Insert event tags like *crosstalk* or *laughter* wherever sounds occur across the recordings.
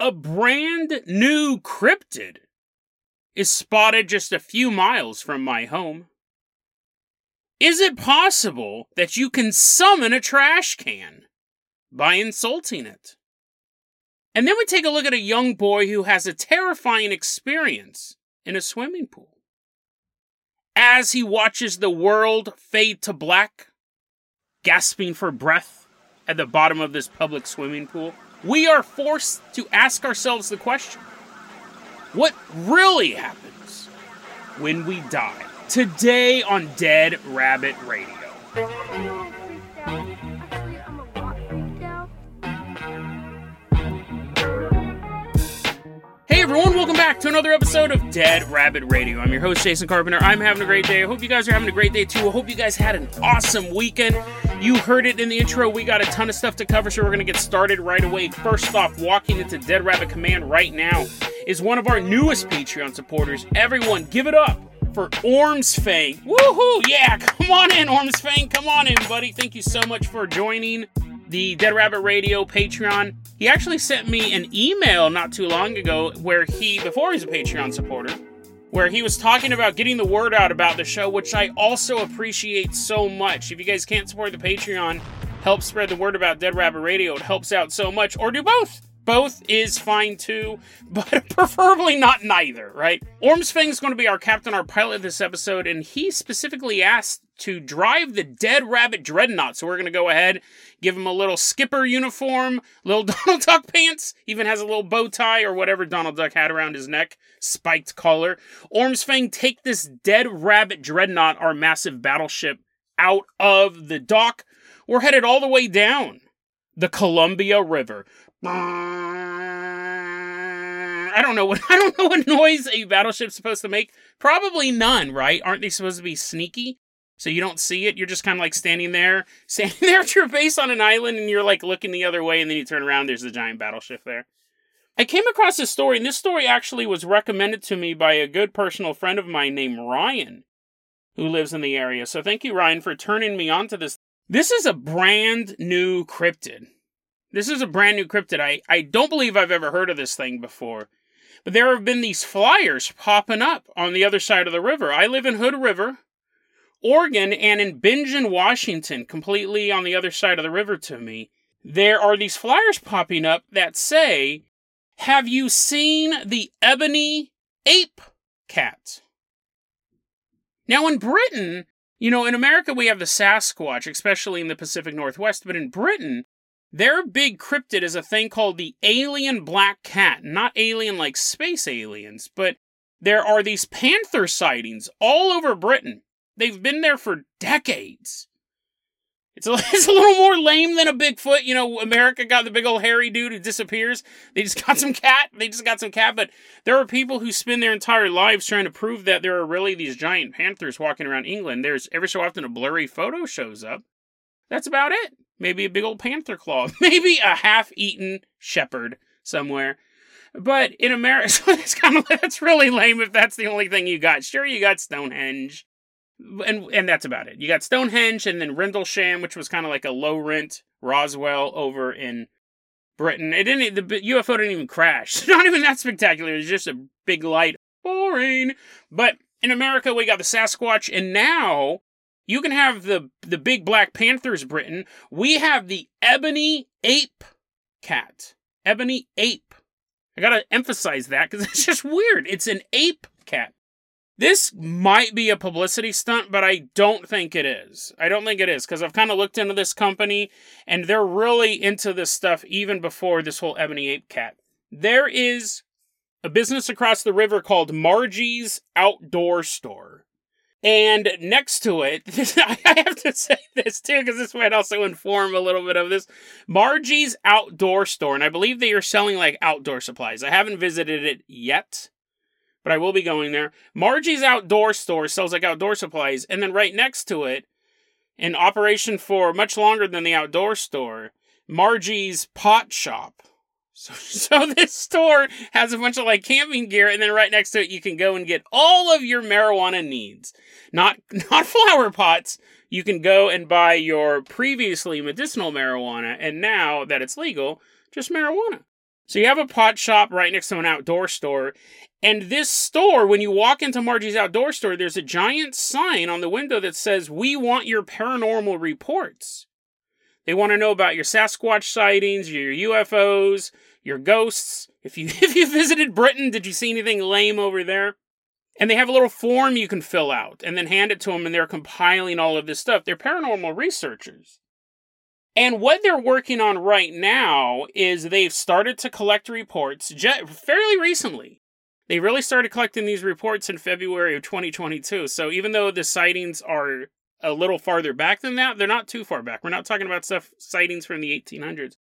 a brand new cryptid is spotted just a few miles from my home. Is it possible that you can summon a trash can by insulting it? And then we take a look at a young boy who has a terrifying experience in a swimming pool. As he watches the world fade to black, gasping for breath at the bottom of this public swimming pool, we are forced to ask ourselves the question what really happens when we die? Today on Dead Rabbit Radio. Hey everyone, welcome back to another episode of Dead Rabbit Radio. I'm your host, Jason Carpenter. I'm having a great day. I hope you guys are having a great day too. I hope you guys had an awesome weekend. You heard it in the intro. We got a ton of stuff to cover, so we're going to get started right away. First off, walking into Dead Rabbit Command right now is one of our newest Patreon supporters. Everyone, give it up for Ormsfang. Woohoo! Yeah, come on in, Ormsfang. Come on in, buddy. Thank you so much for joining the Dead Rabbit Radio Patreon. He actually sent me an email not too long ago where he, before he's a Patreon supporter, where he was talking about getting the word out about the show, which I also appreciate so much. If you guys can't support the Patreon, help spread the word about Dead Rabbit Radio. It helps out so much. Or do both. Both is fine too, *laughs* but preferably not neither, right? Ormsfang is going to be our captain, our pilot this episode, and he specifically asked to drive the Dead Rabbit Dreadnought. So we're going to go ahead, give him a little skipper uniform, little *laughs* Donald Duck pants, even has a little bow tie or whatever Donald Duck had around his neck, spiked collar. Ormsfang, take this Dead Rabbit Dreadnought, our massive battleship, out of the dock. We're headed all the way down the Columbia River. I don't know what *laughs* I don't know what noise a battleship's supposed to make. Probably none, right? Aren't they supposed to be sneaky? So you don't see it. You're just kind of like standing there, *laughs* standing there at your base on an island, and you're like looking the other way, and then you turn around. There's a giant battleship there. I came across this story, and this story actually was recommended to me by a good personal friend of mine named Ryan, who lives in the area. So thank you, Ryan, for turning me on to this. This is a brand new cryptid. This is a brand new cryptid. I, I don't believe I've ever heard of this thing before. But there have been these flyers popping up on the other side of the river. I live in Hood River, Oregon, and in Bingen, Washington, completely on the other side of the river to me. There are these flyers popping up that say, Have you seen the ebony ape cat? Now, in Britain, you know, in America we have the Sasquatch, especially in the Pacific Northwest, but in Britain, their big cryptid is a thing called the alien black cat. Not alien like space aliens, but there are these panther sightings all over Britain. They've been there for decades. It's a, *laughs* it's a little more lame than a Bigfoot. You know, America got the big old hairy dude who disappears. They just got some cat. They just got some cat. But there are people who spend their entire lives trying to prove that there are really these giant panthers walking around England. There's every so often a blurry photo shows up. That's about it. Maybe a big old panther claw. *laughs* Maybe a half-eaten shepherd somewhere. But in America, *laughs* so it's kind of that's really lame if that's the only thing you got. Sure, you got Stonehenge, and and that's about it. You got Stonehenge, and then Rendlesham, which was kind of like a low rent Roswell over in Britain. It didn't. The UFO didn't even crash. *laughs* Not even that spectacular. It was just a big light. Boring. But in America, we got the Sasquatch, and now you can have the the big black panthers, Britain. We have the ebony ape cat. Ebony ape. I gotta emphasize that because *laughs* it's just weird. It's an ape cat. This might be a publicity stunt, but I don't think it is. I don't think it is because I've kind of looked into this company and they're really into this stuff even before this whole ebony ape cat. There is a business across the river called Margie's Outdoor Store. And next to it, *laughs* I have to say this too, because this might also inform a little bit of this. Margie's Outdoor Store, and I believe they are selling like outdoor supplies. I haven't visited it yet, but I will be going there. Margie's Outdoor Store sells like outdoor supplies, and then right next to it, in operation for much longer than the outdoor store, Margie's Pot Shop. *laughs* So, so this store has a bunch of like camping gear, and then right next to it, you can go and get all of your marijuana needs. Not *laughs* not flower pots. You can go and buy your previously medicinal marijuana, and now that it's legal, just marijuana. So you have a pot shop right next to an outdoor store. And this store, when you walk into Margie's outdoor store, there's a giant sign on the window that says, We want your paranormal reports. They want to know about your Sasquatch sightings, your UFOs, your ghosts. If you *laughs* if you visited Britain, did you see anything lame over there? And they have a little form you can fill out and then hand it to them, and they're compiling all of this stuff. They're paranormal researchers. And what they're working on right now is they've started to collect reports fairly recently. They really started collecting these reports in February of 2022. So even though the sightings are a little farther back than that, they're not too far back. We're not talking about stuff sightings from the 1800s.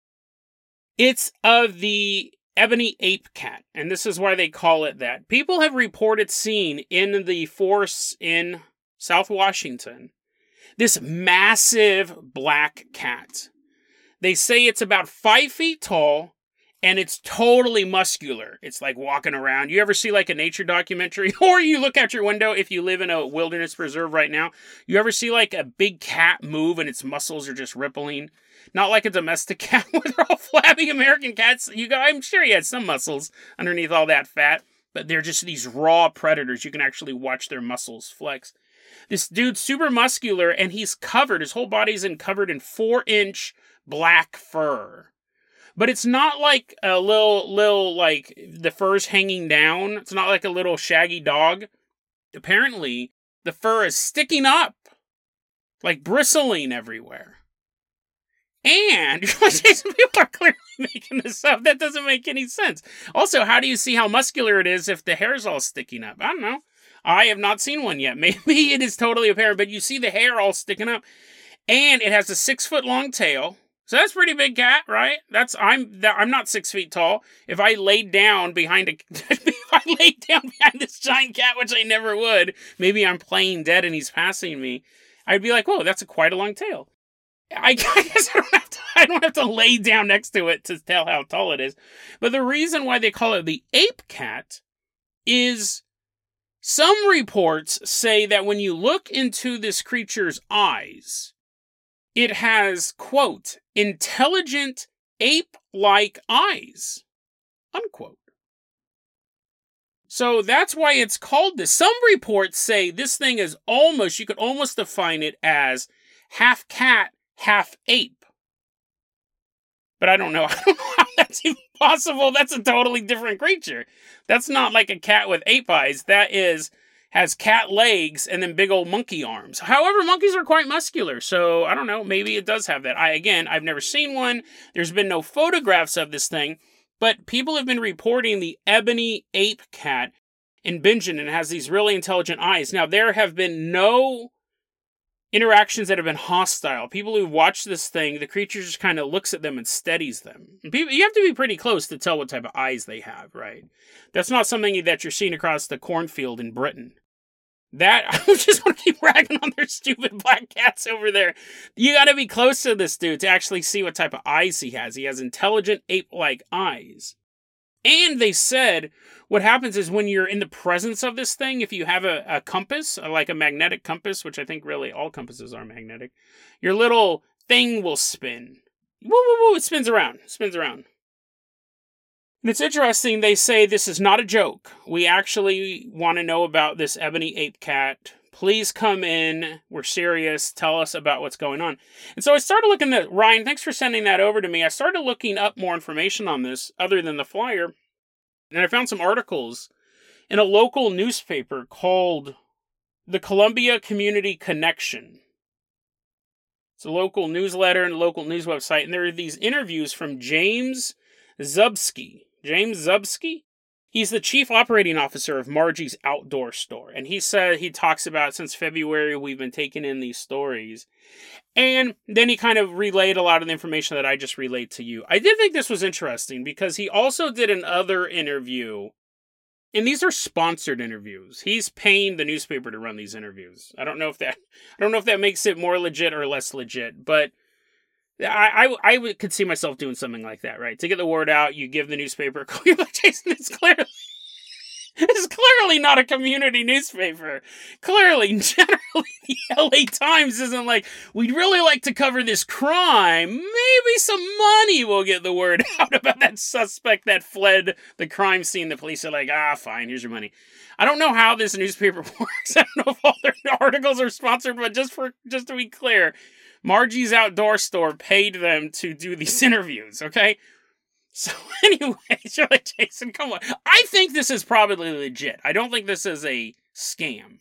It's of the ebony ape cat, and this is why they call it that. People have reported seeing in the forests in South Washington this massive black cat. They say it's about five feet tall and it's totally muscular. It's like walking around. You ever see like a nature documentary *laughs* or you look out your window if you live in a wilderness preserve right now? You ever see like a big cat move and its muscles are just rippling? Not like a domestic *laughs* cat where they're all flabby American cats. You go, I'm sure he had some muscles underneath all that fat, but they're just these raw predators. You can actually watch their muscles flex. This dude's super muscular and he's covered, his whole body's in covered in four inch black fur. But it's not like a little, little, like the fur's hanging down. It's not like a little shaggy dog. Apparently, the fur is sticking up, like bristling everywhere. And *laughs* people are clearly making this up. That doesn't make any sense. Also, how do you see how muscular it is if the hair's all sticking up? I don't know. I have not seen one yet. *laughs* Maybe it is totally apparent, but you see the hair all sticking up. And it has a six foot long tail. So that's pretty big cat, right? That's I'm I'm not six feet tall. If I laid down behind a *laughs* if I laid down behind this giant cat, which I never would, maybe I'm playing dead and he's passing me. I'd be like, whoa, that's a quite a long tail. I *laughs* guess I don't have to I don't have to lay down next to it to tell how tall it is. But the reason why they call it the ape cat is some reports say that when you look into this creature's eyes, it has, quote, intelligent ape like eyes, unquote. So that's why it's called this. Some reports say this thing is almost, you could almost define it as half cat, half ape. But I don't know. *laughs* I don't know that's impossible. That's a totally different creature. That's not like a cat with ape eyes. That is has cat legs and then big old monkey arms. However, monkeys are quite muscular, so I don't know, maybe it does have that. I again, I've never seen one. There's been no photographs of this thing, but people have been reporting the ebony ape cat in Bingen and has these really intelligent eyes. Now, there have been no interactions that have been hostile. People who watch this thing, the creature just kind of looks at them and steadies them. And people, you have to be pretty close to tell what type of eyes they have, right? That's not something that you're seeing across the cornfield in Britain. That *laughs* I just want to keep ragging on their stupid black cats over there. You got to be close to this dude to actually see what type of eyes he has. He has intelligent ape-like eyes. And they said what happens is when you're in the presence of this thing, if you have a, a compass, uh, like a magnetic compass, which I think really all compasses are magnetic, your little thing will spin. Woo, woo, woo, it spins around, spins around. And it's interesting, they say this is not a joke. We actually want to know about this ebony ape cat. Please come in. We're serious. Tell us about what's going on. And so I started looking at Ryan, thanks for sending that over to me. I started looking up more information on this other than the flyer. And I found some articles in a local newspaper called the Columbia Community Connection. It's a local newsletter and a local news website, and there are these interviews from James Zubsky. James Zubsky? He's the chief operating officer of Margie's outdoor store. And he said he talks about since February we've been taking in these stories. And then he kind of relayed a lot of the information that I just relayed to you. I did think this was interesting because he also did another interview. And these are sponsored interviews. He's paying the newspaper to run these interviews. I don't know if that I don't know if that makes it more legit or less legit, but I, I, I could see myself doing something like that, right? To get the word out, you give the newspaper, *laughs* you're like, Jason, it's clearly, It's clearly not a community newspaper. Clearly, *laughs* generally, the LA Times isn't like, we'd really like to cover this crime. Maybe some money will get the word *laughs* out about that suspect that fled the crime scene. The police are like, ah, fine, here's your money. I don't know how this newspaper works. I don't know if all their articles are sponsored, but just for just to be clear, Margie's Outdoor Store paid them to do these *laughs* interviews, okay? So *laughs* anyway, *laughs* you're Jason, come on. I think this is probably legit. I don't think this is a scam.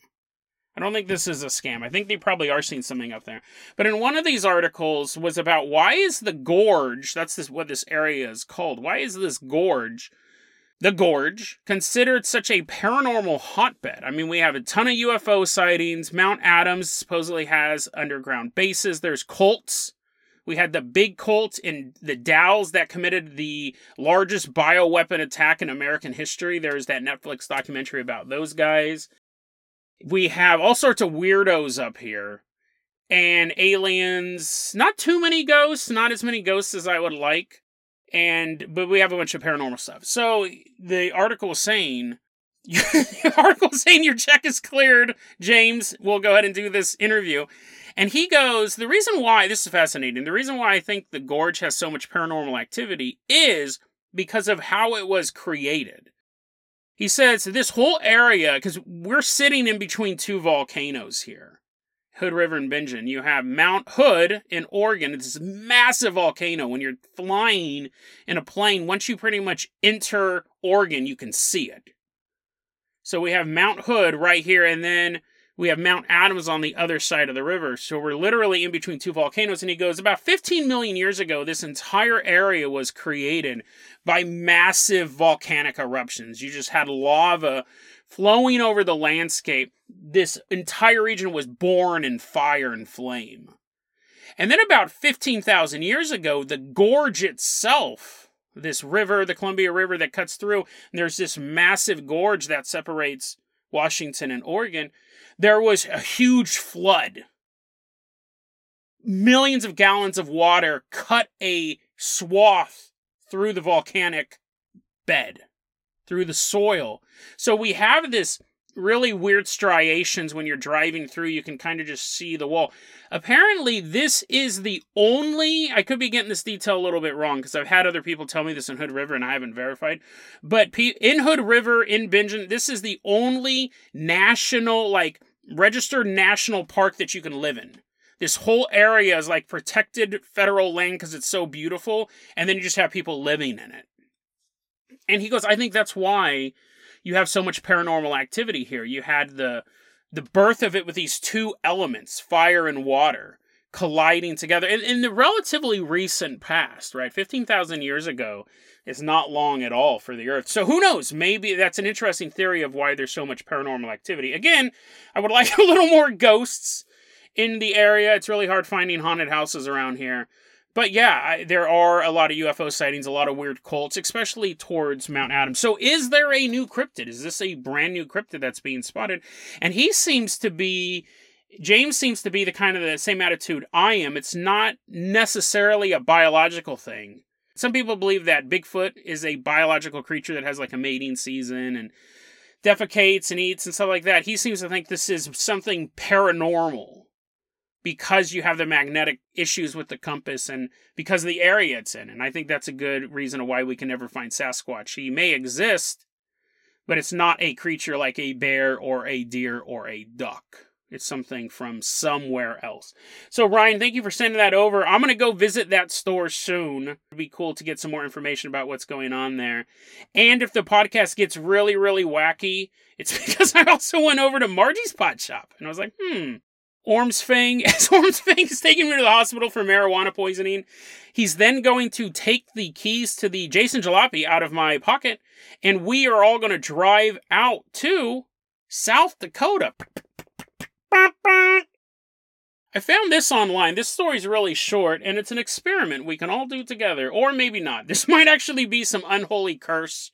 I don't think this is a scam. I think they probably are seeing something up there. But in one of these articles was about why is the gorge, that's this what this area is called. Why is this gorge, the gorge, considered such a paranormal hotbed? I mean, we have a ton of UFO sightings. Mount Adams supposedly has underground bases. There's cults we had the big cult in the Dalles that committed the largest bioweapon attack in American history. There's that Netflix documentary about those guys. We have all sorts of weirdos up here. And aliens, not too many ghosts, not as many ghosts as I would like. And but we have a bunch of paranormal stuff. So the article is saying *laughs* the article saying your check is cleared, James. We'll go ahead and do this interview. And he goes, the reason why, this is fascinating, the reason why I think the gorge has so much paranormal activity is because of how it was created. He says this whole area, because we're sitting in between two volcanoes here Hood River and Bingen. You have Mount Hood in Oregon. It's this massive volcano. When you're flying in a plane, once you pretty much enter Oregon, you can see it. So we have Mount Hood right here, and then we have Mount Adams on the other side of the river. So we're literally in between two volcanoes. And he goes, about 15 million years ago, this entire area was created by massive volcanic eruptions. You just had lava flowing over the landscape. This entire region was born in fire and flame. And then about 15,000 years ago, the gorge itself, this river, the Columbia River that cuts through, there's this massive gorge that separates Washington and Oregon there was a huge flood. Millions of gallons of water cut a swath through the volcanic bed, through the soil. So we have this really weird striations when you're driving through. You can kind of just see the wall. Apparently, this is the only. I could be getting this detail a little bit wrong because I've had other people tell me this in Hood River and I haven't verified. But in Hood River, in Bingen, this is the only national, like, registered national park that you can live in. This whole area is like protected federal land because it's so beautiful, and then you just have people living in it. And he goes, I think that's why you have so much paranormal activity here. You had the the birth of it with these two elements, fire and water, colliding together in, in the relatively recent past, right? 15,000 years ago is not long at all for the Earth. So who knows? Maybe that's an interesting theory of why there's so much paranormal activity. Again, I would *laughs* like a little more ghosts in the area. It's really hard finding haunted houses around here. But yeah, I, there are a lot of UFO sightings, a lot of weird cults, especially towards Mount Adams. So is there a new cryptid? Is this a brand new cryptid that's being spotted? And he seems to be James seems to be the kind of the same attitude I am. It's not necessarily a biological thing. Some people believe that Bigfoot is a biological creature that has like a mating season and defecates and eats and stuff like that. He seems to think this is something paranormal because you have the magnetic issues with the compass and because of the area it's in. And I think that's a good reason why we can never find Sasquatch. He may exist, but it's not a creature like a bear or a deer or a duck. It's something from somewhere else. So, Ryan, thank you for sending that over. I'm going to go visit that store soon. It'd be cool to get some more information about what's going on there. And if the podcast gets really, really wacky, it's *laughs* because I also went over to Margie's Pot Shop and I was like, hmm, Ormsfang, *laughs* as Ormsfang is taking me to the hospital for marijuana poisoning, he's then going to take the keys to the Jason Jalopy out of my pocket, and we are all going to drive out to South Dakota. I found this online. This story's really short, and it's an experiment we can all do together, or maybe not. This *laughs* might actually be some unholy curse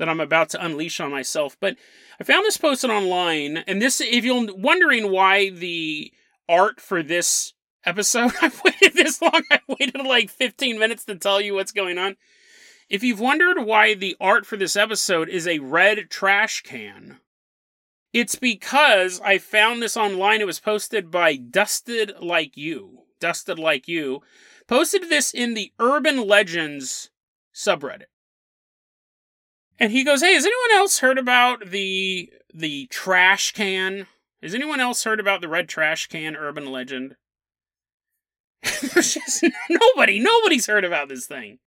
that I'm about to unleash on myself. But I found this posted online, and this, if you're wondering why the art for this episode, *laughs* I've waited this long, I waited like 15 minutes to tell you what's going on. If you've wondered why the art for this episode is a red trash can, it's because I found this online. It was posted by Dusted Like You. Dusted Like You posted this in the Urban Legends subreddit. And he goes, "Hey, has anyone else heard about the the trash can? Has anyone else heard about the red trash can urban legend?" *laughs* There's just nobody, nobody's heard about this thing.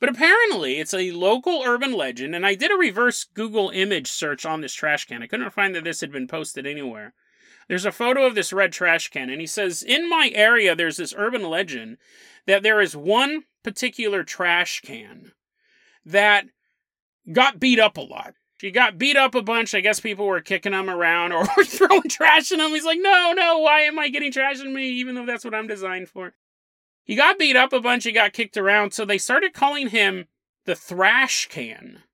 But apparently, it's a local urban legend, and I did a reverse Google image search on this trash can. I couldn't find that this had been posted anywhere. There's a photo of this red trash can, and he says, In my area, there's this urban legend that there is one particular trash can that got beat up a lot. She got beat up a bunch. I guess people were kicking him around or *laughs* throwing trash in him. He's like, no, no, why am I getting trash in me, even though that's what I'm designed for? He got beat up a bunch, he got kicked around, so they started calling him the Thrash Can.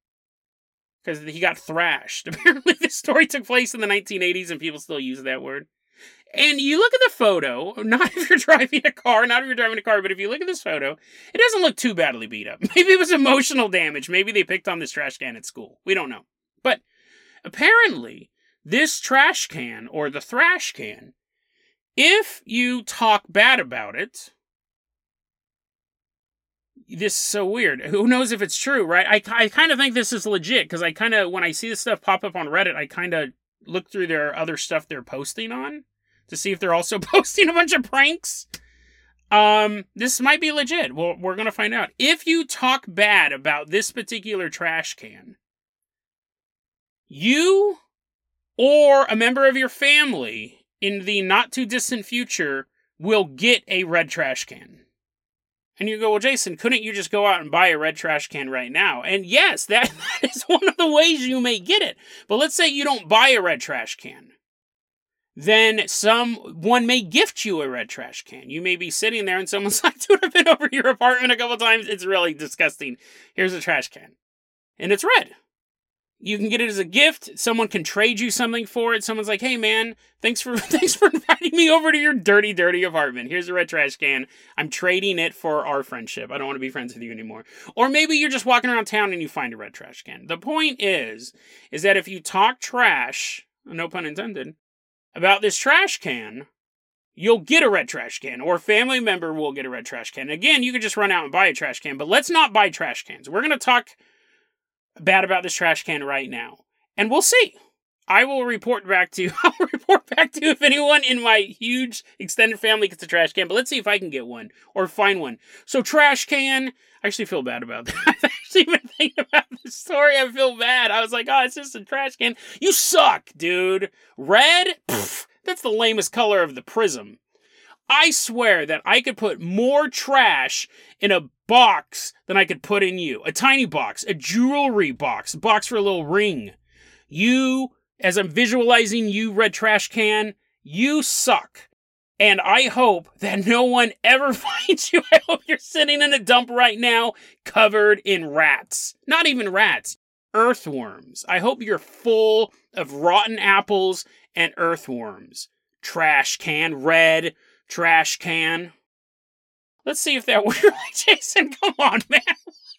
Because he got thrashed. *laughs* Apparently, this story took place in the 1980s and people still use that word. And you look at the photo, not *laughs* if you're driving a car, not if you're driving a car, but if you look at this photo, it doesn't look too badly beat up. *laughs* Maybe it was emotional damage. Maybe they picked on this trash can at school. We don't know. But apparently, this trash can, or the thrash can, if you talk bad about it, this is so weird. Who knows if it's true, right? I, I kind of think this is legit because I kind of, when I see this stuff pop up on Reddit, I kind of look through their other stuff they're posting on to see if they're also *laughs* posting a bunch of pranks. Um, this might be legit. Well, we're gonna find out. If you talk bad about this particular trash can, you or a member of your family in the not too distant future will get a red trash can. And you go, well, Jason, couldn't you just go out and buy a red trash can right now? And yes, that, *laughs* that is one of the ways you may get it. But let's say you don't buy a red trash can. Then someone may gift you a red trash can. You may be sitting there and someone's *laughs* like, dude, I've been over your apartment a couple times. It's really disgusting. Here's a trash can. And it's red. You can get it as a gift. Someone can trade you something for it. Someone's like, "Hey man, thanks for *laughs* thanks for inviting me over to your dirty dirty apartment. Here's a red trash can. I'm trading it for our friendship. I don't want to be friends with you anymore." Or maybe you're just walking around town and you find a red trash can. The point is is that if you talk trash, no pun intended, about this trash can, you'll get a red trash can, or a family member will get a red trash can. Again, you can just run out and buy a trash can, but let's not buy trash cans. We're going to talk bad about this trash can right now. And we'll see. I will report back to you. *laughs* I'll report back to you if anyone in my huge extended family gets a trash can. But let's see if I can get one or find one. So trash can. I actually feel bad about that. *laughs* I've actually been thinking about this story. I feel bad. I was like, oh, it's just a trash can. You suck, dude. Red? Pfft, that's the lamest color of the prism. I swear that I could put more trash in a box than I could put in you. A tiny box, a jewelry box, a box for a little ring. You, as I'm visualizing you, red trash can, you suck. And I hope that no one ever *laughs* finds you. I hope you're sitting in a dump right now covered in rats. Not even rats, earthworms. I hope you're full of rotten apples and earthworms. Trash can, red trash can. Let's see if that *laughs* works. Jason, come on, man.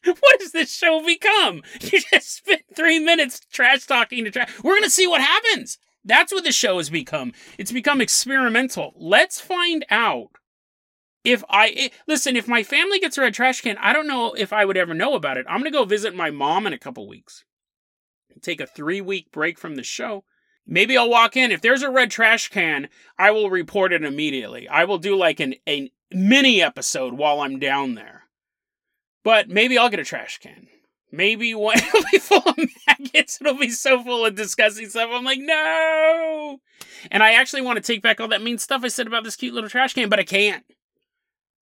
*laughs* What has this show become? *laughs* You just spent three minutes trash talking to trash. We're gonna see what happens. That's what the show has become. It's become experimental. Let's find out if I it, listen. If my family gets a red trash can, I don't know if I would ever know about it. I'm gonna go visit my mom in a couple weeks. Take a three week break from the show Maybe I'll walk in. If there's a red trash can, I will report it immediately. I will do like an, a mini episode while I'm down there. But maybe I'll get a trash can. Maybe one *laughs* it'll be full of maggots. It'll be so full of disgusting stuff. I'm like, no. And I actually want to take back all that mean stuff I said about this cute little trash can, but I can't.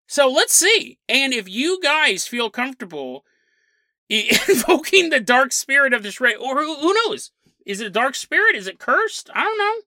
So let's see. And if you guys feel comfortable *laughs* invoking the dark spirit of this ray, or who, who knows? Is it a dark spirit? Is it cursed? I don't know.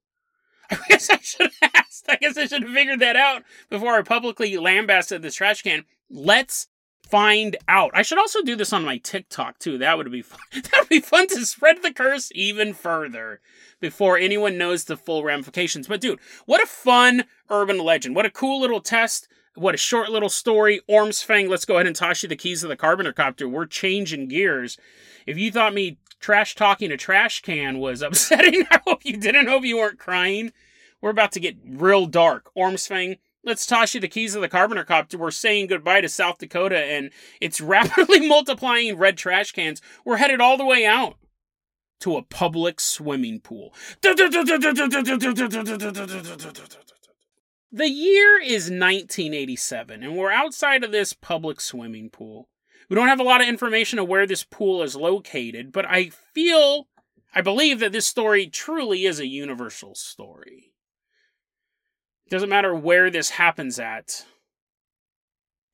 *laughs* I guess I should have asked. I guess I should have figured that out before I publicly lambasted this trash can. Let's find out. I should also do this on my TikTok too. That would be *laughs* fun. That would be fun to spread the curse even further before anyone knows the full ramifications. But dude, what a fun urban legend. What a cool little test what a short little story. Ormsfang, let's go ahead and toss you the keys of the Carpenter Copter. We're changing gears. If you thought me trash talking a trash can was *laughs* upsetting, I hope you didn't. hope you weren't crying. We're about to get real dark. Ormsfang, let's toss you the keys of the Carpenter Copter. We're saying goodbye to South Dakota and it's *laughs* rapidly multiplying red trash cans. We're headed all the way out to a public swimming pool. The year is 1987, and we're outside of this public swimming pool. We don't have a lot of information of where this pool is located, but I feel, I believe that this story truly is a universal story. It doesn't matter where this happens at,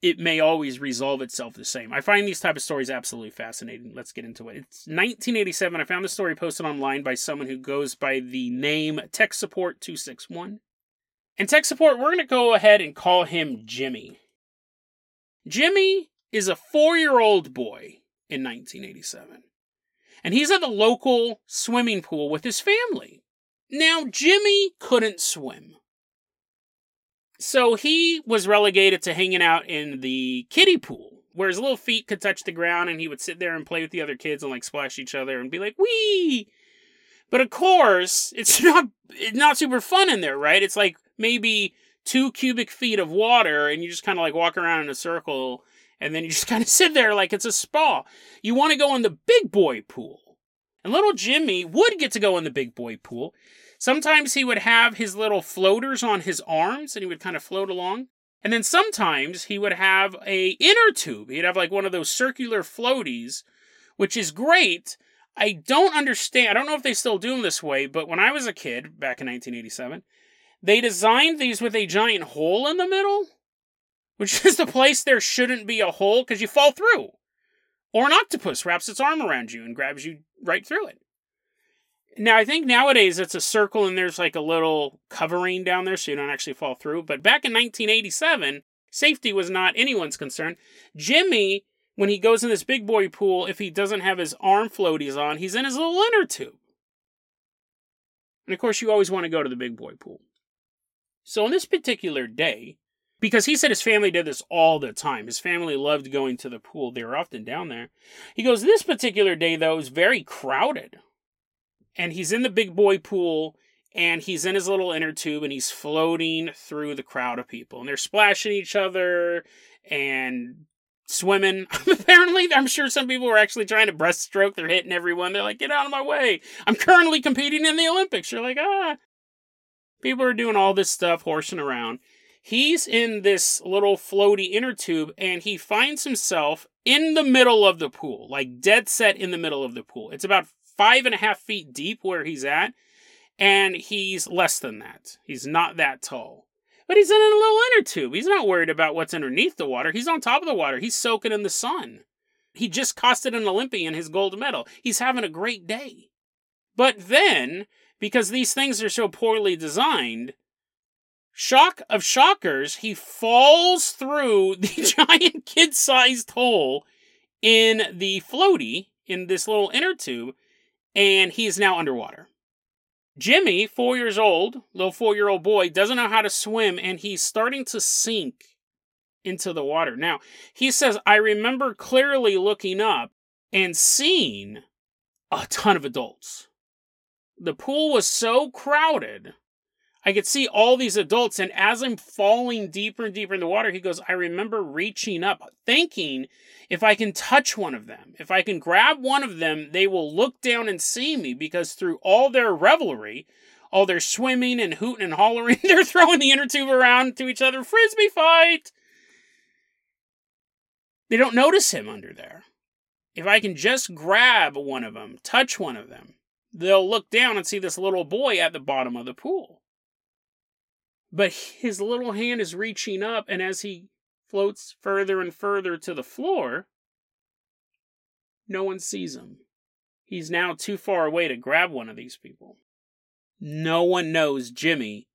it may always resolve itself the same. I find these type of stories absolutely fascinating. Let's get into it. It's 1987. I found the story posted online by someone who goes by the name Tech Support 261. And tech support, we're going to go ahead and call him Jimmy. Jimmy is a four year old boy in 1987. And he's at the local swimming pool with his family. Now, Jimmy couldn't swim. So he was relegated to hanging out in the kiddie pool, where his little feet could touch the ground and he would sit there and play with the other kids and like splash each other and be like, wee! But of course, *laughs* it's not it's not super fun in there, right? It's like maybe two cubic feet of water and you just kind of like walk around in a circle and then you *laughs* just kind of sit there like it's a spa. You want to go in the big boy pool. And little Jimmy would get to go in the big boy pool. Sometimes he would have his little floaters on his arms and he would kind of float along. And then sometimes he would have a inner tube. He'd have like one of those circular floaties, which is great. I don't understand. I don't know if they still do them this way, but when I was a kid back in 1987, they designed these with a giant hole in the middle, which *laughs* is the place there shouldn't be a hole because you fall through. Or an octopus wraps its arm around you and grabs you right through it. Now, I think nowadays it's a circle and there's like a little covering down there so you don't actually fall through. But back in 1987, safety was not anyone's concern. Jimmy, when he goes in this big boy pool, if he doesn't have his arm floaties on, he's in his little inner tube. And of course, you always want to go to the big boy pool. So on this particular day, because he said his family did this all the time. His family loved going to the pool. They were often down there. He goes, This particular day, though, is very crowded. And he's in the big boy pool and he's in his little inner tube and he's floating through the crowd of people. And they're splashing each other and swimming. *laughs* Apparently, I'm sure some people were actually trying to breaststroke. They're hitting everyone. They're like, Get out of my way. I'm currently competing in the Olympics. You're like, Ah. People are doing all this stuff, horsing around. He's in this little floaty inner tube and he finds himself in the middle of the pool, like dead set in the middle of the pool. It's about five and a half feet deep where he's at, and he's less than that. He's not that tall. But he's in a little inner tube. He's not worried about what's underneath the water. He's on top of the water. He's soaking in the sun. He just costed an Olympian his gold medal. He's having a great day. But then because these things are so poorly designed. Shock of shockers, he falls through *laughs* the giant kid sized hole in the floaty in this little inner tube, and he is now underwater. Jimmy, four years old, little four year old boy, doesn't know how to swim, and he's starting to sink into the water. Now, he says, I remember clearly looking up and seeing a ton of adults the pool was so crowded. I could see all these adults, and as I'm falling deeper and deeper in the water, he goes, I remember reaching up, thinking if I can touch one of them, if I can grab one of them, they will look down and see me because through all their revelry, all their swimming and hooting and hollering, *laughs* they're throwing the inner tube around to each other, frisbee fight. They don't notice him under there. If I can just grab one of them, touch one of them, they'll look down and see this little boy at the bottom of the pool. But his little hand is reaching up, and as he floats further and further to the floor, no one sees him. He's now too far away to grab one of these people. No one knows Jimmy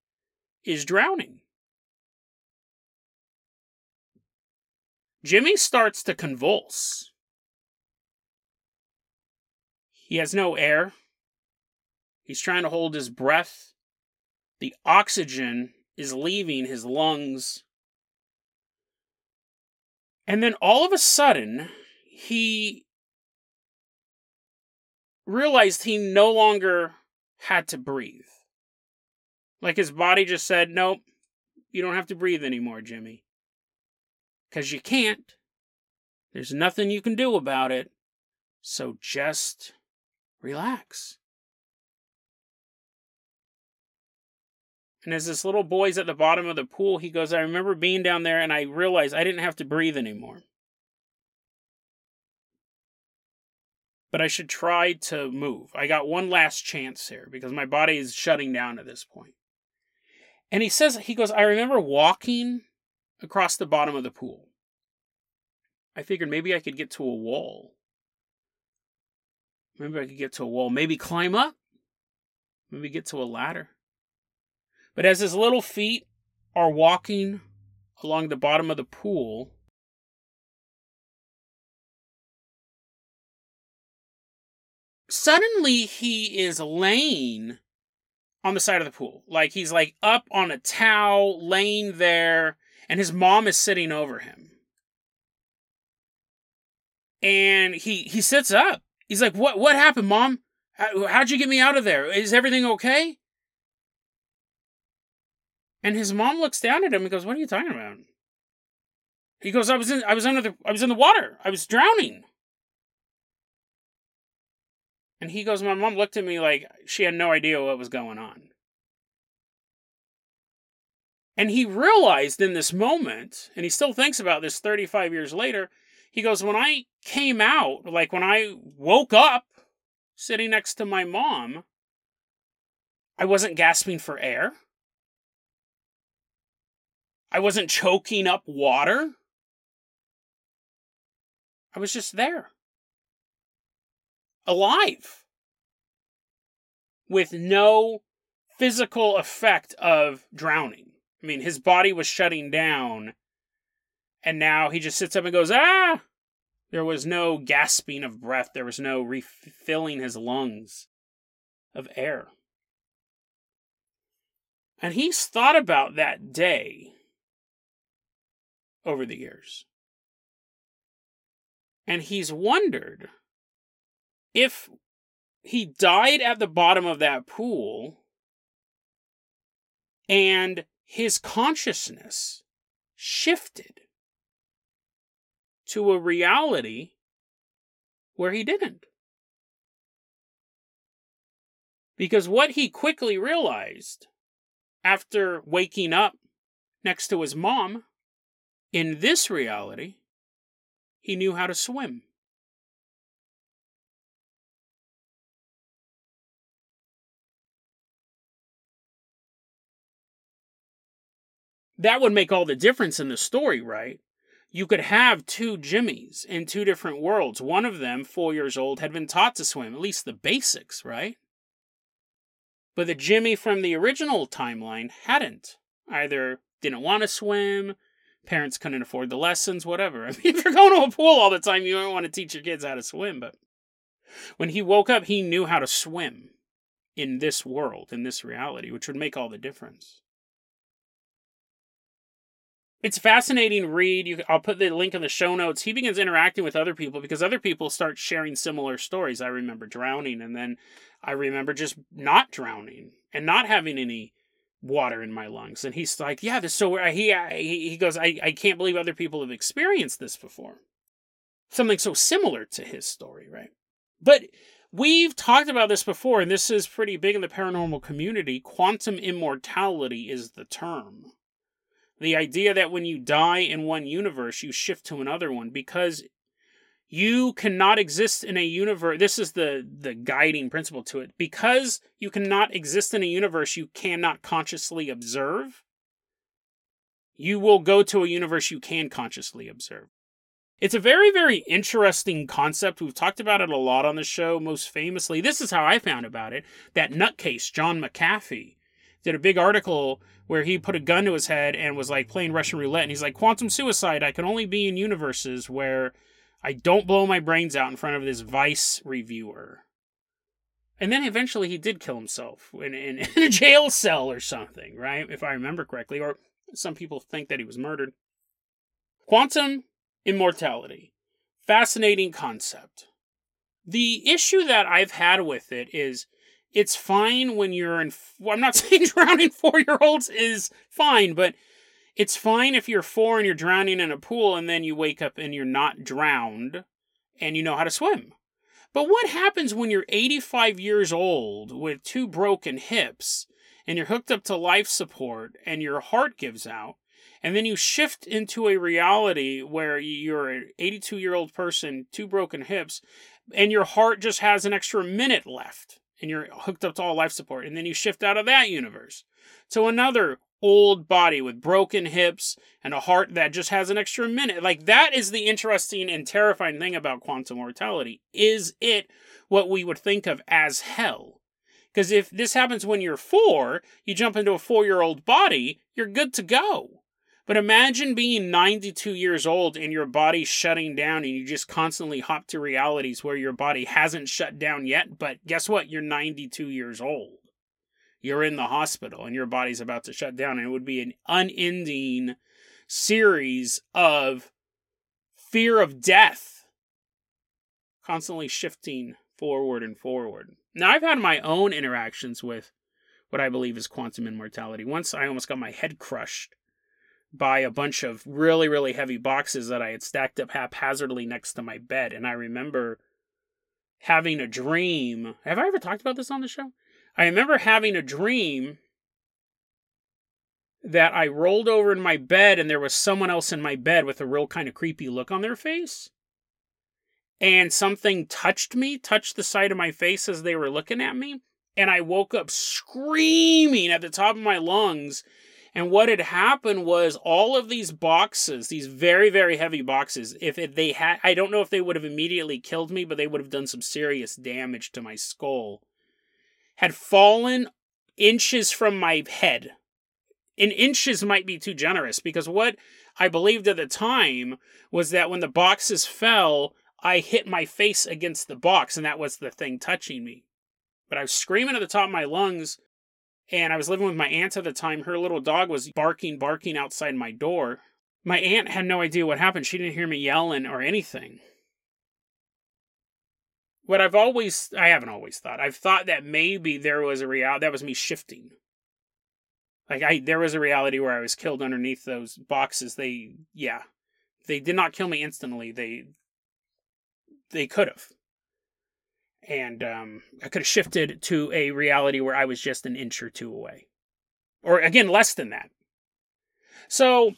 is drowning. Jimmy starts to convulse. He has no air. He's trying to hold his breath. The oxygen is leaving his lungs. And then all of a sudden, he realized he no longer had to breathe. Like his body just said, nope, you don't have to breathe anymore, Jimmy. Because you can't. There's nothing you can do about it. So just relax. And as this little boy's at the bottom of the pool, he goes, I remember being down there and I realized I didn't have to breathe anymore. But I should try to move. I got one last chance here because my body is shutting down at this point. And he says, he goes, I remember walking across the bottom of the pool. I figured maybe I could get to a wall. Maybe I could get to a wall. Maybe climb up. Maybe get to a ladder. But as his little feet are walking along the bottom of the pool, suddenly he is laying on the side of the pool. Like he's like up on a towel, laying there, and his mom is sitting over him. And he he sits up. He's like, "What what happened, mom? How, how'd you get me out of there? Is everything okay?" And his mom looks down at him and goes, "What are you talking about?" He goes, "I was in I was under the I was in the water. I was drowning." And he goes, "My mom looked at me like she had no idea what was going on." And he realized in this moment, and he still thinks about this 35 years later, he goes, When I came out, like when I woke up sitting next to my mom, I wasn't gasping for air. I wasn't choking up water. I was just there. Alive. With no physical effect of drowning. I mean, his body was shutting down, and now he just sits up and goes, ah! There was no gasping of breath, there was no refilling his lungs of air. And he's thought about that day over the years. And he's wondered if he died at the bottom of that pool and his consciousness shifted to a reality where he didn't. Because what he quickly realized after waking up next to his mom in this reality, he knew how to swim. That would make all the difference in the story, right? You could have two Jimmies in two different worlds. One of them, four years old, had been taught to swim, at least the basics, right? But the Jimmy from the original timeline hadn't. Either didn't want to swim, parents couldn't afford the lessons, whatever. *laughs* I mean, if you're going to a pool all the time, you don't want to teach your kids how to swim. But when he woke up, he knew how to swim in this world, in this reality, which would make all the difference. It's a fascinating read. You, I'll put the link in the show notes. He begins interacting with other people because other people start sharing similar stories. I remember drowning, and then I remember just not drowning and not having any water in my lungs. And he's like, yeah, this so he he he goes, I I can't believe other people have experienced this before. Something so similar to his story, right? But we've talked about this before, and this is pretty big in the paranormal community. Quantum immortality is the term. The idea that when you die in one universe, you shift to another one because you cannot exist in a universe this is the the guiding principle to it. Because you cannot exist in a universe you cannot consciously observe you will go to a universe you can consciously observe. It's a very very interesting concept. We've talked about it a lot on the show most famously. This is how i found about it. That nutcase john mcafee did a big article where he put a gun to his head and was like playing russian roulette and he's like quantum suicide i can only be in universes where I don't blow my brains out in front of this Vice reviewer. And then eventually he did kill himself in, in, *laughs* in, a jail cell or something, right? If I remember correctly. Or some people think that he was murdered. Quantum immortality. Fascinating concept. The issue that I've had with it is it's fine when you're in. Well, I'm not *laughs* saying drowning four year olds is fine, but it's fine if you're four and you're drowning in a pool and then you wake up and you're not drowned and you know how to swim. But what happens when you're 85 years old with two broken hips and you're hooked up to life support and your heart gives out and then you shift into a reality where you're an 82 year old person, two broken hips, and your heart just has an extra minute left and you're hooked up to all life support. And then you shift out of that universe to another old body with broken hips and a heart that just has an extra minute. Like that is the interesting and terrifying thing about quantum immortality. Is it what we would think of as hell? Because if this happens when you're four, you jump into a four year old body, you're good to go. But imagine being 92 years old and your body shutting down and you just constantly hop to realities where your body hasn't shut down yet, but guess what? You're 92 years old. You're in the hospital and your body's about to shut down, and it would be an unending series of fear of death, constantly shifting forward and forward. Now, I've had my own interactions with what I believe is quantum immortality. Once I almost got my head crushed by a bunch of really, really heavy boxes that I had stacked up haphazardly next to my bed. And I remember having a dream. Have I ever talked about this on the show? I remember having a dream that I rolled over in my bed and there was someone else in my bed with a real kind of creepy look on their face. And something touched me, touched the side of my face as they were looking at me. And I woke up screaming at the top of my lungs and what had happened was all of these boxes, these very, very heavy boxes, if they had, I don't know if they would have immediately killed me, but they would have done some serious damage to my skull, had fallen inches from my head. In inches might be too generous because what I believed at the time was that when the boxes fell, I hit my face against the box and that was the thing touching me. But I was screaming at the top of my lungs and I was living with my aunt at the time. Her little dog was barking, barking outside my door. My aunt had no idea what happened. She didn't hear me yelling or anything. What I've always, I haven't always thought, I've thought that maybe there was a reality, that was me shifting. Like, I, there was a reality where I was killed underneath those boxes. They, yeah, they did not kill me instantly. They, they could have and um, I could have shifted to a reality where I was just an inch or two away, or again less than that. So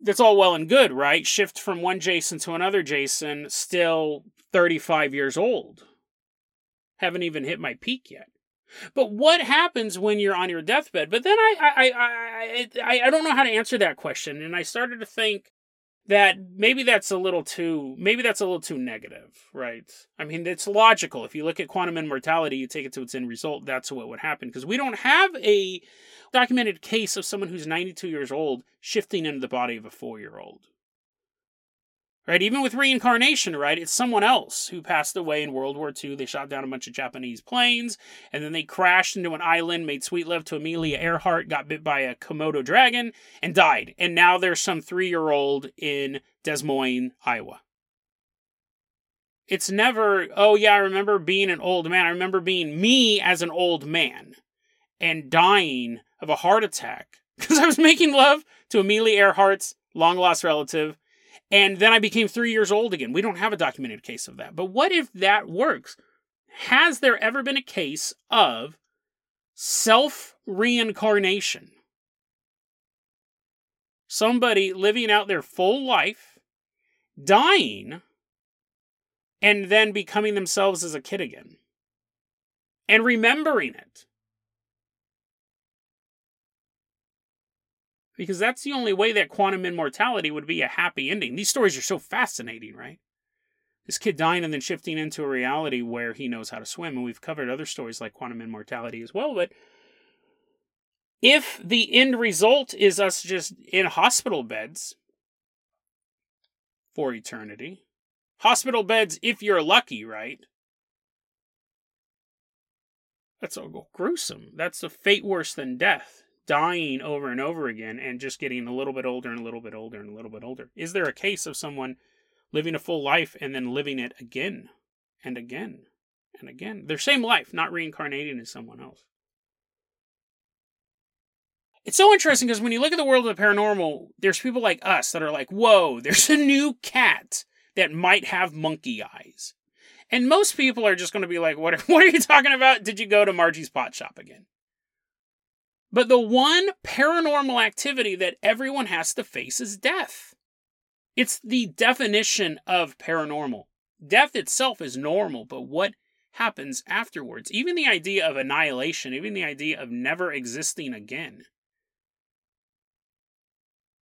that's all well and good, right? Shift from one Jason to another Jason, still 35 years old. Haven't even hit my peak yet. But what happens when you're on your deathbed? But then I I I I I don't know how to answer that question, and I started to think that maybe that's a little too maybe that's a little too negative right i mean it's logical if you look at quantum immortality you take it to its end result that's what would happen because we don't have a documented case of someone who's 92 years old shifting into the body of a 4 year old right? Even with reincarnation, right? It's someone else who passed away in World War II. They shot down a bunch of Japanese planes, and then they crashed into an island, made sweet love to Amelia Earhart, got bit by a Komodo dragon, and died. And now there's some three year old in Des Moines, Iowa. It's never, oh yeah, I remember being an old man. I remember being me as an old man and dying of a heart attack *laughs* because I was making love to Amelia Earhart's long lost relative and then I became three years old again. We don't have a documented case of that. But what if that works? Has there ever been a case of self reincarnation? Somebody living out their full life, dying, and then becoming themselves as a kid again, and remembering it. Because that's the only way that quantum immortality would be a happy ending. These stories are so fascinating, right? This kid dying and then shifting into a reality where he knows how to swim, and we've covered other stories like quantum immortality as well. But if the end result is us just in hospital beds for eternity, hospital beds if you're lucky, right? That's all gruesome. That's a fate worse than death dying over and over again and just getting a little bit older and a little bit older and a little bit older? Is there a case of someone living a full life and then living it again and again and again? Their same life, not reincarnating as someone else. It's so interesting because when you look at the world of the paranormal, there's people like us that are like, whoa, *laughs* there's a new cat that might have monkey eyes. And most people are just going to be like, what are, *laughs* what are you talking about? Did you go to Margie's pot shop again? But the one paranormal activity that everyone has to face is death. It's the definition of paranormal. Death itself is normal, but what happens afterwards? Even the idea of annihilation, even the idea of never existing again,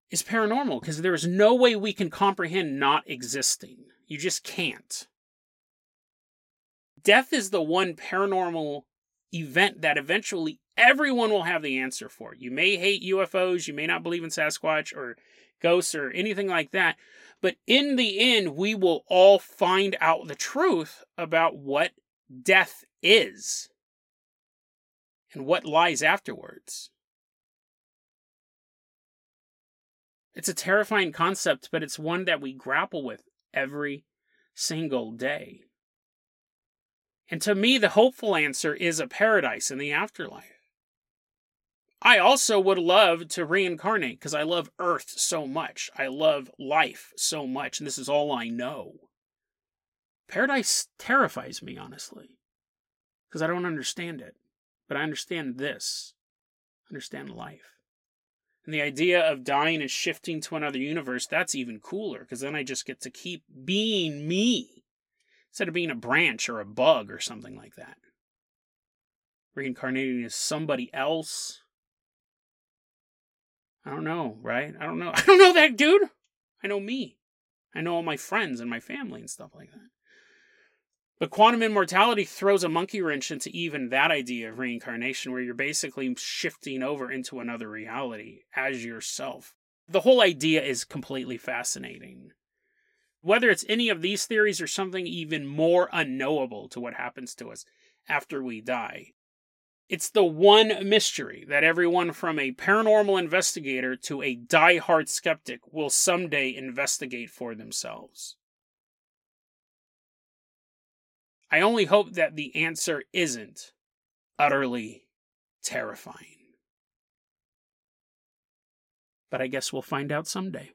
is paranormal because there is no way we can comprehend not existing. You just can't. Death is the one paranormal event that eventually everyone will have the answer for. You may hate UFOs, you may not believe in Sasquatch or ghosts or anything like that, but in the end, we will all find out the truth about what death is and what lies afterwards. It's a terrifying concept, but it's one that we grapple with every single day. And to me, the hopeful answer is a paradise in the afterlife. I also would love to reincarnate because I love Earth so much. I love life so much, and this is all I know. Paradise terrifies me, honestly, because I don't understand it. But I understand this. I understand life. And the idea of dying and shifting to another universe, that's even cooler, because then I just get to keep being me instead of being a branch or a bug or something like that. Reincarnating as somebody else I don't know, right? I don't know. *laughs* I don't know that dude. I know me. I know all my friends and my family and stuff like that. But quantum immortality throws a monkey wrench into even that idea of reincarnation, where you're basically shifting over into another reality as yourself. The whole idea is completely fascinating. Whether it's any of these theories or something even more unknowable to what happens to us after we die, it's the one mystery that everyone from a paranormal investigator to a die-hard skeptic will someday investigate for themselves. I only hope that the answer isn't utterly terrifying. But I guess we'll find out someday.